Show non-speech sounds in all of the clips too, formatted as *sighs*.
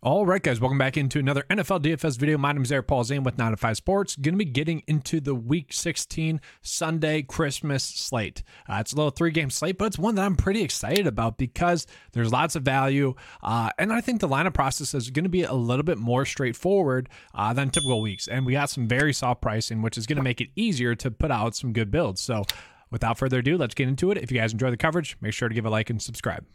All right, guys, welcome back into another NFL DFS video. My name is Eric Paul Zane with 9 to 5 Sports. Going to be getting into the Week 16 Sunday Christmas slate. Uh, it's a little three game slate, but it's one that I'm pretty excited about because there's lots of value. Uh, and I think the lineup process is going to be a little bit more straightforward uh, than typical weeks. And we got some very soft pricing, which is going to make it easier to put out some good builds. So, without further ado, let's get into it. If you guys enjoy the coverage, make sure to give a like and subscribe.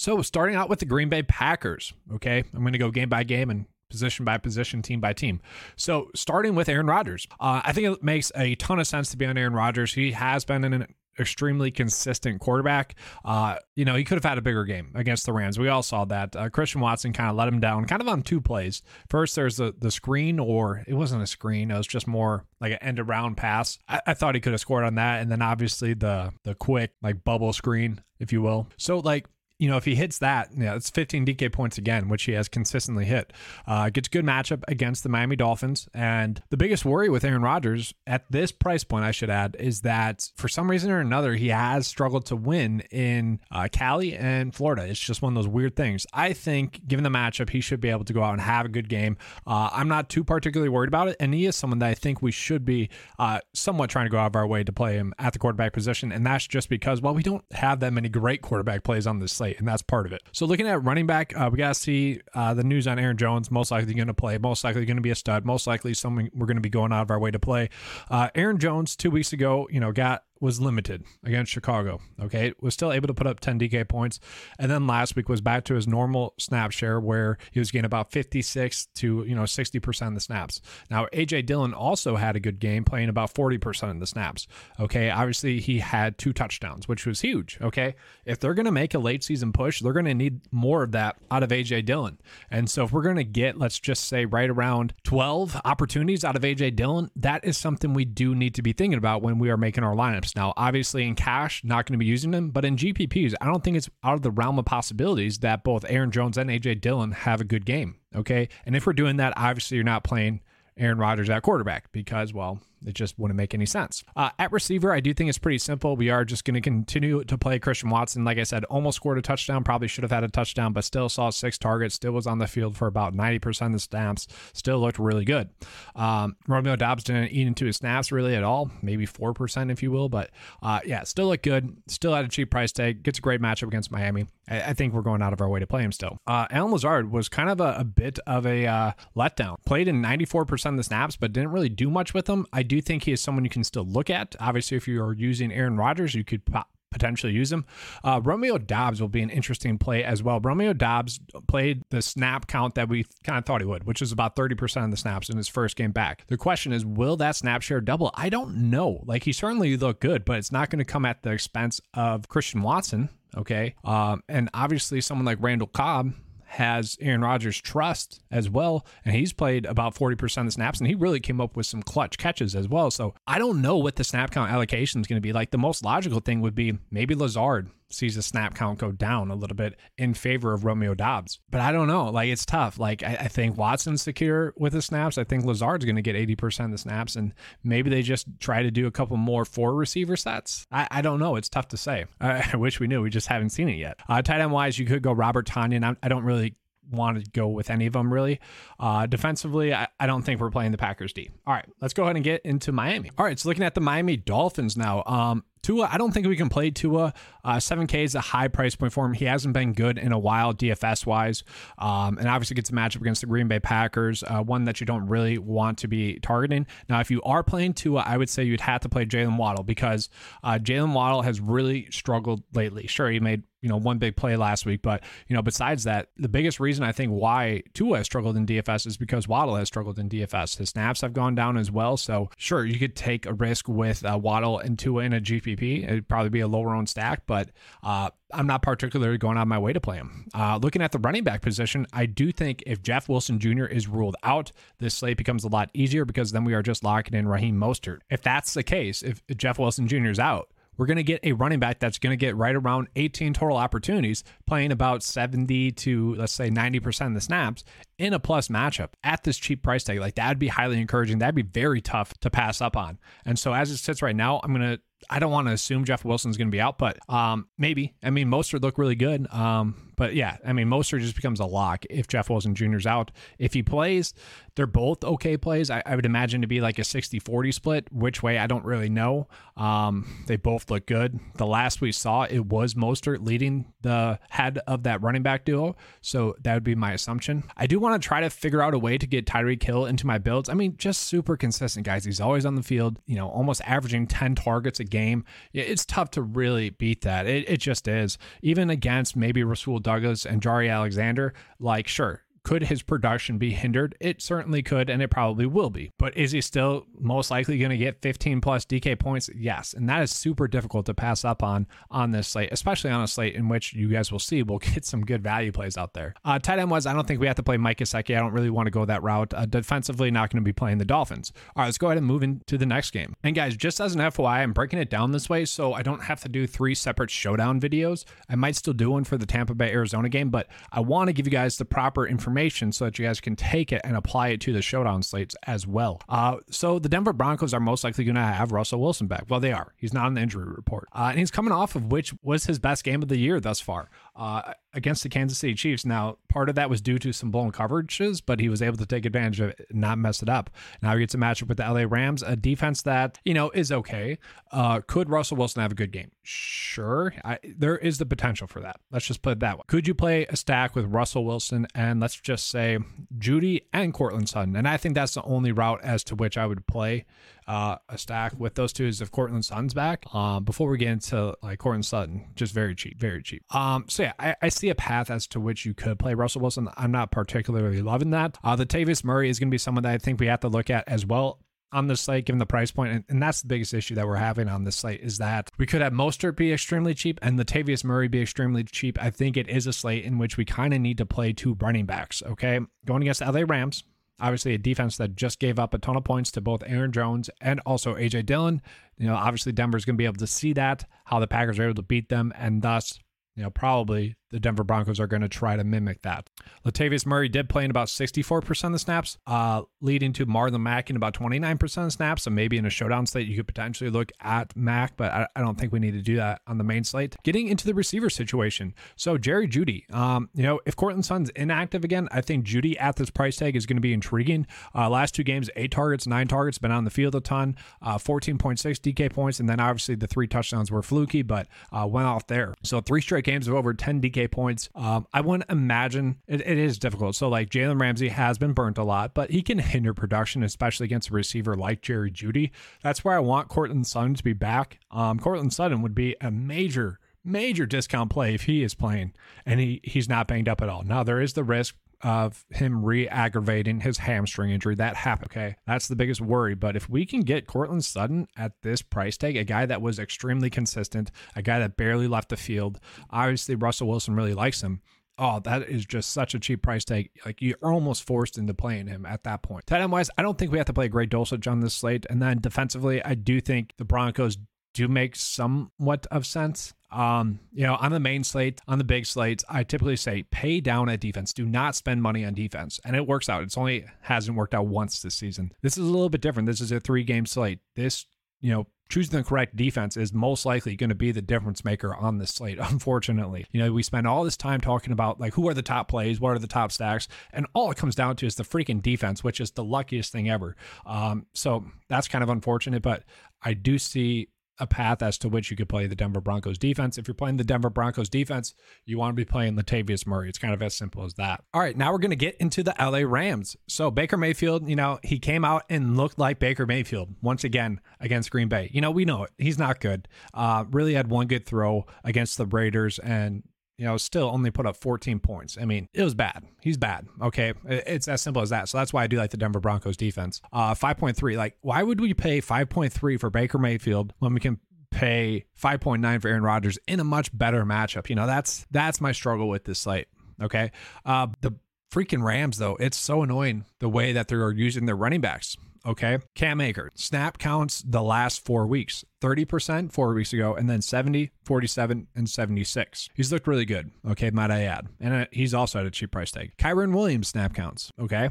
So, starting out with the Green Bay Packers, okay, I'm going to go game by game and position by position, team by team. So, starting with Aaron Rodgers, uh, I think it makes a ton of sense to be on Aaron Rodgers. He has been an extremely consistent quarterback. Uh, you know, he could have had a bigger game against the Rams. We all saw that. Uh, Christian Watson kind of let him down, kind of on two plays. First, there's the the screen, or it wasn't a screen; it was just more like an end around pass. I, I thought he could have scored on that, and then obviously the the quick like bubble screen, if you will. So like you know, if he hits that, yeah, it's 15 DK points again, which he has consistently hit. Uh, gets good matchup against the Miami Dolphins. And the biggest worry with Aaron Rodgers at this price point, I should add, is that for some reason or another, he has struggled to win in uh, Cali and Florida. It's just one of those weird things. I think, given the matchup, he should be able to go out and have a good game. Uh, I'm not too particularly worried about it. And he is someone that I think we should be uh, somewhat trying to go out of our way to play him at the quarterback position. And that's just because, well, we don't have that many great quarterback plays on this slate and that's part of it. So looking at running back, uh, we got to see uh, the news on Aaron Jones. Most likely going to play. Most likely going to be a stud. Most likely someone we're going to be going out of our way to play. Uh, Aaron Jones two weeks ago, you know, got was limited against Chicago. Okay, was still able to put up 10 DK points, and then last week was back to his normal snap share where he was getting about 56 to you know 60 percent of the snaps. Now AJ Dillon also had a good game, playing about 40 percent of the snaps. Okay, obviously he had two touchdowns, which was huge. Okay, if they're going to make a late season push, they're going to need more of that out of AJ Dillon. And so if we're going to get, let's just say, right around 12 opportunities out of AJ Dillon, that is something we do need to be thinking about when we are making our lineups. Now, obviously, in cash, not going to be using them, but in GPPs, I don't think it's out of the realm of possibilities that both Aaron Jones and AJ Dillon have a good game. Okay. And if we're doing that, obviously, you're not playing Aaron Rodgers at quarterback because, well, it just wouldn't make any sense. Uh, at receiver, I do think it's pretty simple. We are just going to continue to play Christian Watson. Like I said, almost scored a touchdown, probably should have had a touchdown, but still saw six targets, still was on the field for about 90% of the snaps, still looked really good. Um, Romeo Doubs didn't eat into his snaps really at all, maybe 4%, if you will, but uh, yeah, still looked good, still at a cheap price tag, gets a great matchup against Miami. I, I think we're going out of our way to play him still. Uh, Allen Lazard was kind of a, a bit of a uh, letdown. Played in 94% of the snaps, but didn't really do much with them. I do think he is someone you can still look at. Obviously, if you are using Aaron Rodgers, you could pop, potentially use him. Uh, Romeo Doubs will be an interesting play as well. Romeo Doubs played the snap count that we kind of thought he would, which is about 30% of the snaps in his first game back. The question is, will that snap share double? I don't know. Like, he certainly looked good, but it's not going to come at the expense of Christian Watson. Okay. Um, and obviously, someone like Randall Cobb has Aaron Rodgers' trust as well. And he's played about 40% of the snaps, and he really came up with some clutch catches as well. So I don't know what the snap count allocation is going to be. Like the most logical thing would be maybe Lazard sees the snap count go down a little bit in favor of Romeo Doubs. But I don't know. Like it's tough. Like I, I think Watson's secure with the snaps. I think Lazard's going to get 80% of the snaps, and maybe they just try to do a couple more four receiver sets. I, I don't know. It's tough to say. I, *laughs* I, wish we knew. We just haven't seen it yet. Uh, tight end wise, you could go Robert Tonyan. I, I don't really want to go with any of them really. Uh, defensively, I, I, don't think we're playing the Packers D. All right, let's go ahead and get into Miami. All right, so looking at the Miami Dolphins now. Um, Tua, I don't think we can play Tua. Uh, 7K is a high price point for him. He hasn't been good in a while, DFS wise. Um, and obviously gets a matchup against the Green Bay Packers, uh, one that you don't really want to be targeting. Now, if you are playing Tua, I would say you'd have to play Jaylen Waddle because uh, Jaylen Waddle has really struggled lately. Sure, he made you know one big play last week, but you know besides that, the biggest reason I think why Tua has struggled in DFS is because Waddle has struggled in DFS. His snaps have gone down as well. So sure, you could take a risk with uh, Waddle and Tua in a GPP. It'd probably be a lower owned stack, but uh, I'm not particularly going out of my way to play him. Uh, looking at the running back position, I do think if Jeff Wilson Jr. is ruled out, this slate becomes a lot easier because then we are just locking in Raheem Mostert. If that's the case, if Jeff Wilson Jr. is out, we're going to get a running back that's going to get right around 18 total opportunities, playing about 70 to let's say 90% of the snaps in a plus matchup at this cheap price tag. Like that'd be highly encouraging. That'd be very tough to pass up on. And so as it sits right now, I'm going to I don't want to assume Jeff Wilson's going to be out, but um, maybe. I mean, Mostert look really good. Um, but yeah, I mean, Mostert just becomes a lock if Jeff Wilson Jr.'s out. If he plays, they're both okay plays. I, I would imagine to be like a 60 40 split. Which way, I don't really know. Um, they both look good. The last we saw, it was Mostert leading the head of that running back duo. So that would be my assumption. I do want to try to figure out a way to get Tyreek Hill into my builds. I mean, just super consistent, guys. He's always on the field, you know, almost averaging 10 targets a game. It's tough to really beat that. It, it just is. Even against maybe Rasul Douglas and Jaire Alexander, like, sure, could his production be hindered? It certainly could, and it probably will be. But is he still most likely going to get 15 plus DK points? Yes. And that is super difficult to pass up on on this slate, especially on a slate in which you guys will see we'll *laughs* get some good value plays out there. Uh, tight end was, I don't think we have to play Mike Gesicki. I don't really want to go that route. Uh, defensively, not going to be playing the Dolphins. All right, let's go ahead and move into the next game. And guys, just as an FYI, I'm breaking it down this way so I don't have to do three separate showdown videos. I might still do one for the Tampa Bay Arizona game, but I want to give you guys the proper information information so that you guys can take it and apply it to the showdown slates as well. Uh, so the Denver Broncos are most likely going to have Russell Wilson back. Well, they are. He's not on the injury report. Uh, and he's coming off of which was his best game of the year thus far uh, against the Kansas City Chiefs. Now, part of that was due to some blown coverages, but he was able to take advantage of it and not mess it up. Now he gets a matchup with the LA Rams, a defense that, you know, is okay. Uh, could Russell Wilson have a good game? Sure. I, there is the potential for that. Let's just put it that way. Could you play a stack with Russell Wilson and let's just say Jeudy and Courtland Sutton? And I think that's the only route as to which I would play uh, a stack with those two is if Courtland Sutton's back. Um, before we get into like Courtland Sutton, just very cheap, very cheap. Um, so yeah, I, I, see a path as to which you could play Russell Wilson. I'm not particularly loving that. Uh, Latavius Murray is going to be someone that I think we have to look at as well on this slate, given the price point, and, and, that's the biggest issue that we're having on this slate is that we could have Mostert be extremely cheap and Latavius Murray be extremely cheap. I think it is a slate in which we kind of need to play two running backs. Okay, going against the LA Rams, Obviously, a defense that just gave up a ton of points to both Aaron Jones and also AJ Dillon. You know, obviously Denver's going to be able to see that, how the Packers are able to beat them, and thus, you know, probably the Denver Broncos are going to try to mimic that. Latavius Murray did play in about 64% of the snaps, uh, leading to Marlon Mack in about 29% of snaps. So maybe in a showdown slate, you could potentially look at Mack, but I, I, don't think we need to do that on the main slate. Getting into the receiver situation. So Jerry Jeudy, um, you know, if Courtland Sutton's inactive again, I think Jeudy at this price tag is going to be intriguing. Uh, last two games, eight targets, nine targets, been on the field a ton, uh, 14.6 DK points, and then obviously the three touchdowns were fluky, but uh, went off there. So three straight games of over 10 DK points. Um, I wouldn't imagine it, it is difficult. So, like Jalen Ramsey has been burnt a lot, but he can hinder production, especially against a receiver like Jerry Jeudy. That's where I want Courtland Sutton to be back. Um, Courtland Sutton would be a major, major discount play if he is playing and he, he's not banged up at all. Now, there is the risk of him re-aggravating his hamstring injury. That happened. Okay. That's the biggest worry. But if we can get Courtland Sutton at this price tag, a guy that was extremely consistent, a guy that barely left the field, obviously Russell Wilson really likes him. Oh, that is just such a cheap price tag. Like you're almost forced into playing him at that point. Tight end wise, I don't think we have to play Greg Dulcich on this slate. And then defensively, I do think the Broncos do make somewhat of sense. Um, you know, on the main slate, on the big slates, I typically say pay down at defense. Do not spend money on defense. And it works out. It's only hasn't worked out once this season. This is a little bit different. This is a three game slate. This, you know, choosing the correct defense is most likely going to be the difference maker on this slate, *laughs* unfortunately. You know, we spend all this time talking about like who are the top plays, what are the top stacks, and all it comes down to is the freaking defense, which is the luckiest thing ever. Um, so that's kind of unfortunate, but I do see a path as to which you could play the Denver Broncos defense. If you're playing the Denver Broncos defense, you want to be playing Latavius Murray. It's kind of as simple as that. All right, now we're going to get into the LA Rams. So Baker Mayfield, you know, he came out and looked like Baker Mayfield once again against Green Bay. You know, we know it. He's not good. Uh, really had one good throw against the Raiders and you know, still only put up 14 points. I mean, it was bad. He's bad. Okay. It's as simple as that. So that's why I do like the Denver Broncos defense. Uh, 5.3. Like, why would we pay 5.3 for Baker Mayfield when we can pay 5.9 for Aaron Rodgers in a much better matchup? You know, that's that's my struggle with this site. Okay. Uh, the freaking Rams, though, it's so annoying the way that they're using their running backs. Okay. Cam Akers, snap counts the last four weeks 30% four weeks ago, and then 70, 47, and 76. He's looked really good. Okay. Might I add. And uh, he's also at a cheap price tag. Kyren Williams snap counts. Okay.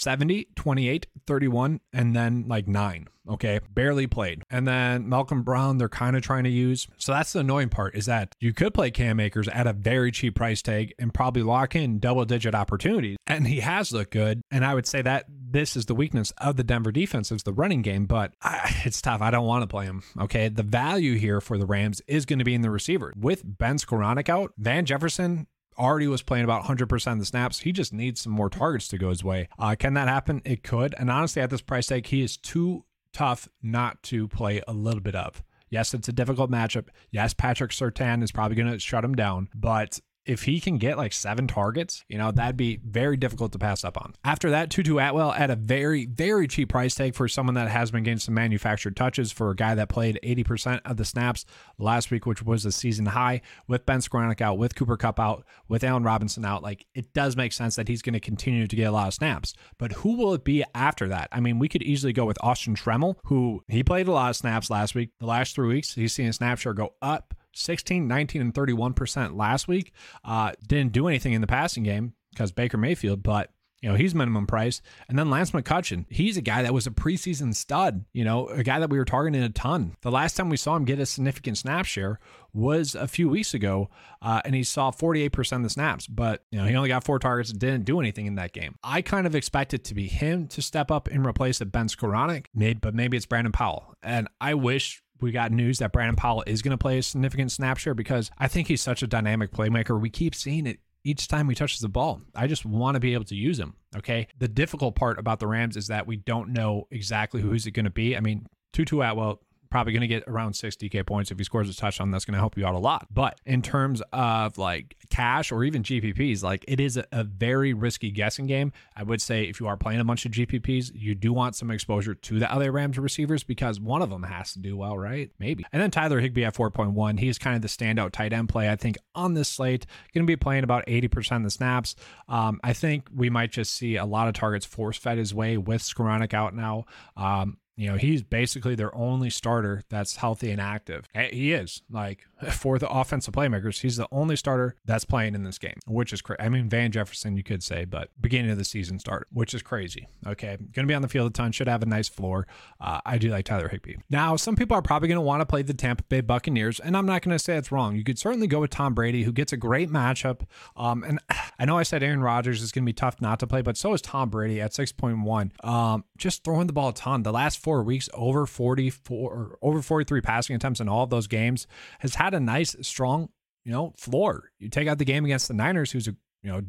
70, 28, 31, and then like nine. Okay. Barely played. And then Malcolm Brown, they're kind of trying to use. So that's the annoying part is that you could play Cam Akers at a very cheap price tag and probably lock in double digit opportunities. And he has looked good. And I would say that this is the weakness of the Denver defense is the running game, but I, it's tough. I don't want to play him. Okay. The value here for the Rams is going to be in the receiver. With Ben Skowronek out, Van Jefferson already was playing about 100% of the snaps. He just needs some more targets to go his way. Uh, can that happen? It could. And honestly, at this price tag, he is too tough not to play a little bit of. Yes, it's a difficult matchup. Yes, Patrick Surtain is probably going to shut him down, but if he can get like seven targets, you know, that'd be very difficult to pass up on. After that, Tutu Atwell at a very, very cheap price tag for someone that has been getting some manufactured touches for a guy that played 80% of the snaps last week, which was a season high with Ben Skowronek out, with Cooper Kupp out, with Allen Robinson out. Like it does make sense that he's going to continue to get a lot of snaps. But who will it be after that? I mean, we could easily go with Austin Trammell, who he played a lot of snaps last week. The last three weeks, he's seen a snap share go up 16, 19, and 31% last week. Uh, didn't do anything in the passing game because Baker Mayfield, but you know, he's minimum price. And then Lance McCutcheon, he's a guy that was a preseason stud, you know, a guy that we were targeting a ton. The last time we saw him get a significant snap share was a few weeks ago, uh, and he saw 48% of the snaps, but, you know, he only got four targets and didn't do anything in that game. I kind of expected to be him to step up and replace a Ben Skowronek, but maybe it's Brandon Powell. And I wish we got news that Brandon Powell is going to play a significant snap share because I think he's such a dynamic playmaker. We keep seeing it each time he touches the ball. I just want to be able to use him. Okay. The difficult part about the Rams is that we don't know exactly who's it going to be. I mean, Tutu Atwell probably going to get around 60k points if he scores a touchdown. That's going to help you out a lot. But in terms of like cash or even GPPs, like it is a, a, very risky guessing game. I would say if you are playing a bunch of GPPs, you do want some exposure to the other Rams receivers because one of them has to do well, right? Maybe. And then Tyler Higbee at 4.1. He is kind of the standout tight end play, I think, on this slate. Going to be playing about 80% of the snaps. Um, I think we might just see a lot of targets force fed his way with Skowronek out now. Um, you know, he's basically their only starter that's healthy and active. He is like for the offensive playmakers, he's the only starter that's playing in this game, which is crazy. I mean, Van Jefferson, you could say, but beginning of the season start, which is crazy. Okay, going to be on the field a ton, should have a nice floor. Uh, I do like Tyler Higbee. Now, some people are probably going to want to play the Tampa Bay Buccaneers, and I'm not going to say it's wrong. You could certainly go with Tom Brady, who gets a great matchup. Um, and *sighs* I know I said Aaron Rodgers is going to be tough not to play, but so is Tom Brady at 6.1. Um, just throwing the ball a ton. The last four weeks, over 44, over 43 passing attempts in all of those games, has had a nice, strong, you know, floor. You take out the game against the Niners, who's a you know,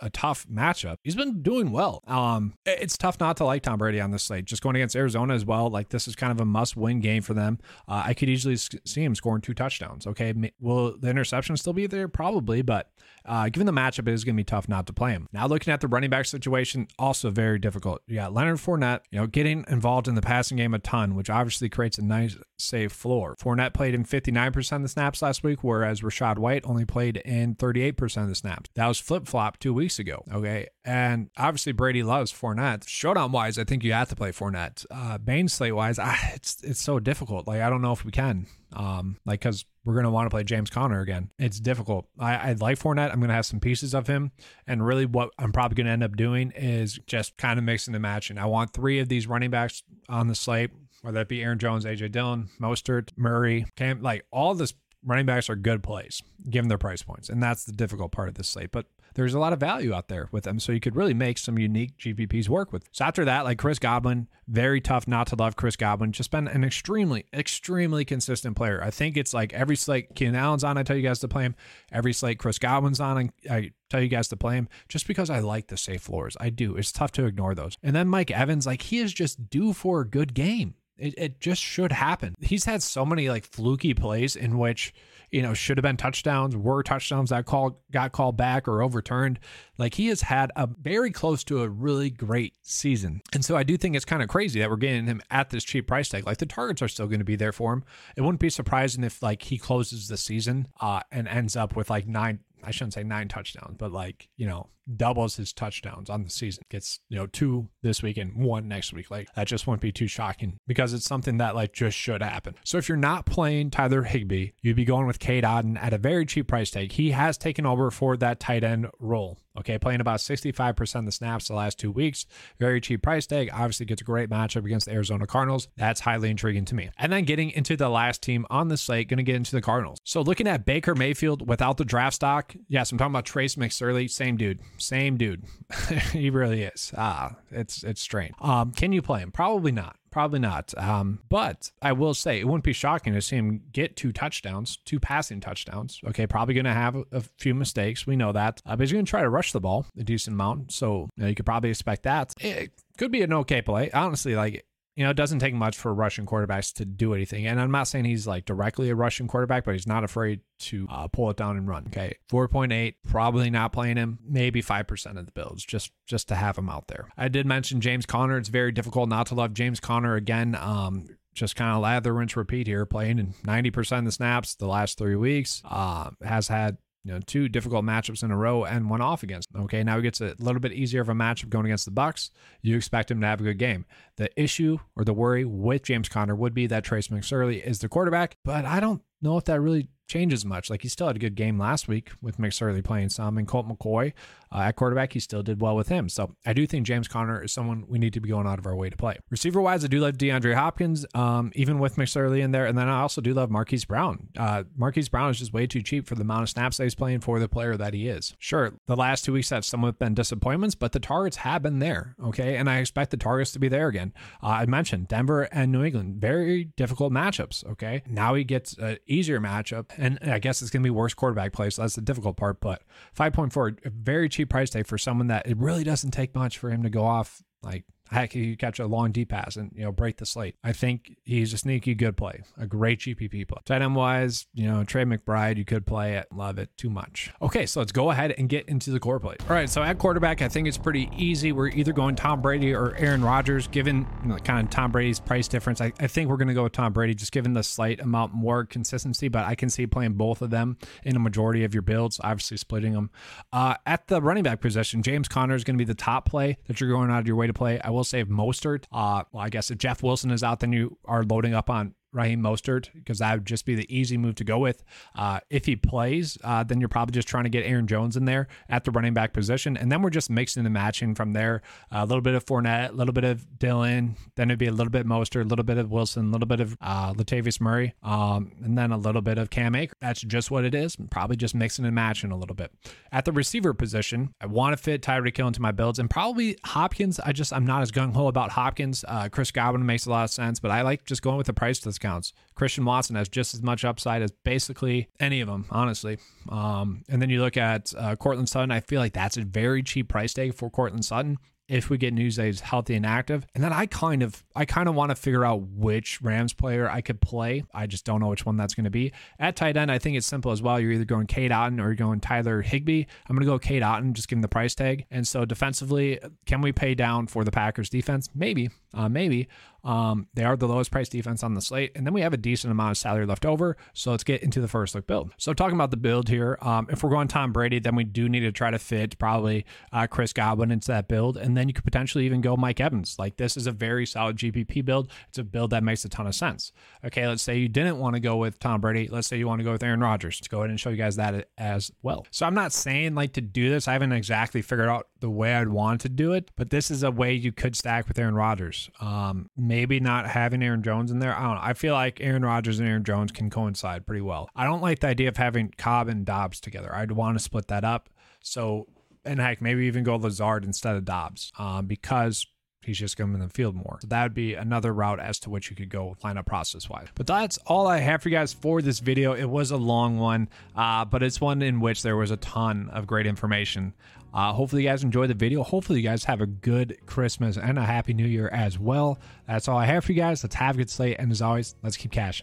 a tough matchup. He's been doing well. Um, it's tough not to like Tom Brady on this slate. Just going against Arizona as well. Like this is kind of a must-win game for them. Uh, I could easily see him scoring two touchdowns. Okay, will the interception still be there? Probably, but uh, given the matchup, it is going to be tough not to play him. Now, looking at the running back situation, also very difficult. You got Leonard Fournette, you know, getting involved in the passing game a ton, which obviously creates a nice safe floor. Fournette played in 59% of the snaps last week, whereas Rachaad White only played in 38% of the snaps. That was flip flop two weeks ago. Okay. And obviously, Brady loves Fournette. Showdown wise, I think you have to play Fournette. Uh, Bane slate wise, it's, it's so difficult. Like, I don't know if we can. Um, like, because we're going to want to play James Conner again. It's difficult. I, I like Fournette. I'm going to have some pieces of him. And really, what I'm probably going to end up doing is just kind of mixing and matching. I want three of these running backs on the slate, whether that be Aaron Jones, AJ Dillon, Mostert, Murray, Cam, like all this running backs are good plays given their price points. And that's the difficult part of this slate. But there's a lot of value out there with them. So you could really make some unique GPPs work with. So after that, like Chris Godwin, very tough not to love Chris Godwin. Just been an extremely, extremely consistent player. I think it's like every slate Keenan Allen's on, I tell you guys to play him. Every slate Chris Godwin's on, I tell you guys to play him just because I like the safe floors. I do. It's tough to ignore those. And then Mike Evans, like he is just due for a good game. It, it just should happen. He's had so many like fluky plays in which you know, should have been touchdowns, were touchdowns that call got called back or overturned. Like he has had a very close to a really great season. And so I do think it's kind of crazy that we're getting him at this cheap price tag. Like the targets are still going to be there for him. It wouldn't be surprising if like he closes the season uh, and ends up with like nine I shouldn't say nine touchdowns, but like, you know, doubles his touchdowns on the season. Gets, you know, two this week and one next week. Like that just wouldn't be too shocking because it's something that like just should happen. So if you're not playing Tyler Higbee, you'd be going with Cade Otton at a very cheap price tag. He has taken over for that tight end role. Okay, playing about 65% of the snaps the last two weeks. Very cheap price tag. Obviously, gets a great matchup against the Arizona Cardinals. That's highly intriguing to me. And then getting into the last team on the slate, going to get into the Cardinals. So looking at Baker Mayfield without the draft stock, yes, I'm talking about Trace McSorley. Same dude, same dude. *laughs* he really is. Ah, it's it's strange. Um, can you play him? Probably not. Probably not. Um, but I will say it wouldn't be shocking to see him get two touchdowns, two passing touchdowns. Okay, probably going to have a, few mistakes. We know that. Uh, but he's going to try to rush the ball a decent amount. So you, know, you could probably expect that. It could be an okay play. Honestly, like you know, it doesn't take much for Russian quarterbacks to do anything. And I'm not saying he's like directly a Russian quarterback, but he's not afraid to uh, pull it down and run. Okay, 4.8, probably not playing him. Maybe 5% of the builds, just just to have him out there. I did mention James Conner. It's very difficult not to love James Conner again. Um, just kind of lather, rinse, repeat here, playing in 90% of the snaps the last three weeks. Uh, has had you know, two difficult matchups in a row and one off against. Okay, now he gets a little bit easier of a matchup going against the Bucks. You expect him to have a good game. The issue or the worry with James Conner would be that Trace McSorley is the quarterback, but I don't know if that really changes much. Like he still had a good game last week with McSorley playing some, and Colt McCoy uh, at quarterback, he still did well with him. So I do think James Conner is someone we need to be going out of our way to play. Receiver wise, I do love DeAndre Hopkins, um, even with McSorley in there, and then I also do love Marquise Brown. Uh, Marquise Brown is just way too cheap for the amount of snaps that he's playing for the player that he is. Sure, the last two weeks have somewhat been disappointments, but the targets have been there. Okay, and I expect the targets to be there again. Uh, I mentioned Denver and New England, very difficult matchups. Okay, now he gets an easier matchup, and I guess it's going to be worse quarterback play, so that's the difficult part. But 5.4, very cheap price tag for someone that it really doesn't take much for him to go off like heck, he catch a long deep pass and you know break the slate. I think he's a sneaky good play, a great GPP play. Tight end wise, you know Trey McBride, you could play it, love it too much. Okay, so let's go ahead and get into the core play. All right, so at quarterback, I think it's pretty easy. We're either going Tom Brady or Aaron Rodgers. Given you know, kind of Tom Brady's price difference, I, I think we're going to go with Tom Brady, just given the slight amount more consistency. But I can see playing both of them in a majority of your builds. Obviously, splitting them. Uh, at the running back position, James Conner is going to be the top play that you're going out of your way to play. I will say if Mostert uh, well, I guess if Jeff Wilson is out, then you are loading up on Raheem Mostert because that would just be the easy move to go with. Uh, if he plays, uh, then you're probably just trying to get Aaron Jones in there at the running back position, and then we're just mixing and matching from there. a little bit of Fournette, a little bit of Dillon, then it'd be a little bit Mostert, a little bit of Wilson, a little bit of uh, Latavius Murray, um, and then a little bit of Cam Akers. That's just what it is. Probably just mixing and matching a little bit. At the receiver position, I want to fit Tyreek Hill into my builds, and probably Hopkins. I just I'm not as gung ho about Hopkins. Uh, Chris Godwin makes a lot of sense, but I like just going with the price discount discounts. Christian Watson has just as much upside as basically any of them, honestly. Um, and then you look at uh, Courtland Sutton. I feel like that's a very cheap price tag for Courtland Sutton if we get news that he's healthy and active. And then I kind of I kind of want to figure out which Rams player I could play. I just don't know which one that's going to be. At tight end, I think it's simple as well. You're either going Cade Otton or you're going Tyler Higbee. I'm going to go Cade Otton, just give him the price tag. And so defensively, can we pay down for the Packers defense? Maybe, uh, maybe. Um, they are the lowest price defense on the slate, and then we have a decent amount of salary left over. So let's get into the first look build. So talking about the build here, um, if we're going Tom Brady, then we do need to try to fit probably uh, Chris Godwin into that build, and then you could potentially even go Mike Evans. Like this is a very solid GPP build. It's a build that makes a ton of sense. Okay, let's say you didn't want to go with Tom Brady. Let's say you want to go with Aaron Rodgers. Let's go ahead and show you guys that as well. So I'm not saying like to do this. I haven't exactly figured out the way I'd want to do it, but this is a way you could stack with Aaron Rodgers. Um, maybe not having Aaron Jones in there. I don't know. I feel like Aaron Rodgers and Aaron Jones can coincide pretty well. I don't like the idea of having Cobb and Doubs together. I'd want to split that up. So, and heck, maybe even go Lazard instead of Doubs um, because he's just coming in the field more. So that would be another route as to which you could go lineup process wise. But that's all I have for you guys for this video. It was a long one, uh, but it's one in which there was a ton of great information. Uh, hopefully, you guys enjoyed the video. Hopefully, you guys have a good Christmas and a happy new year as well. That's all I have for you guys. Let's have a good slate. And as always, let's keep cashing.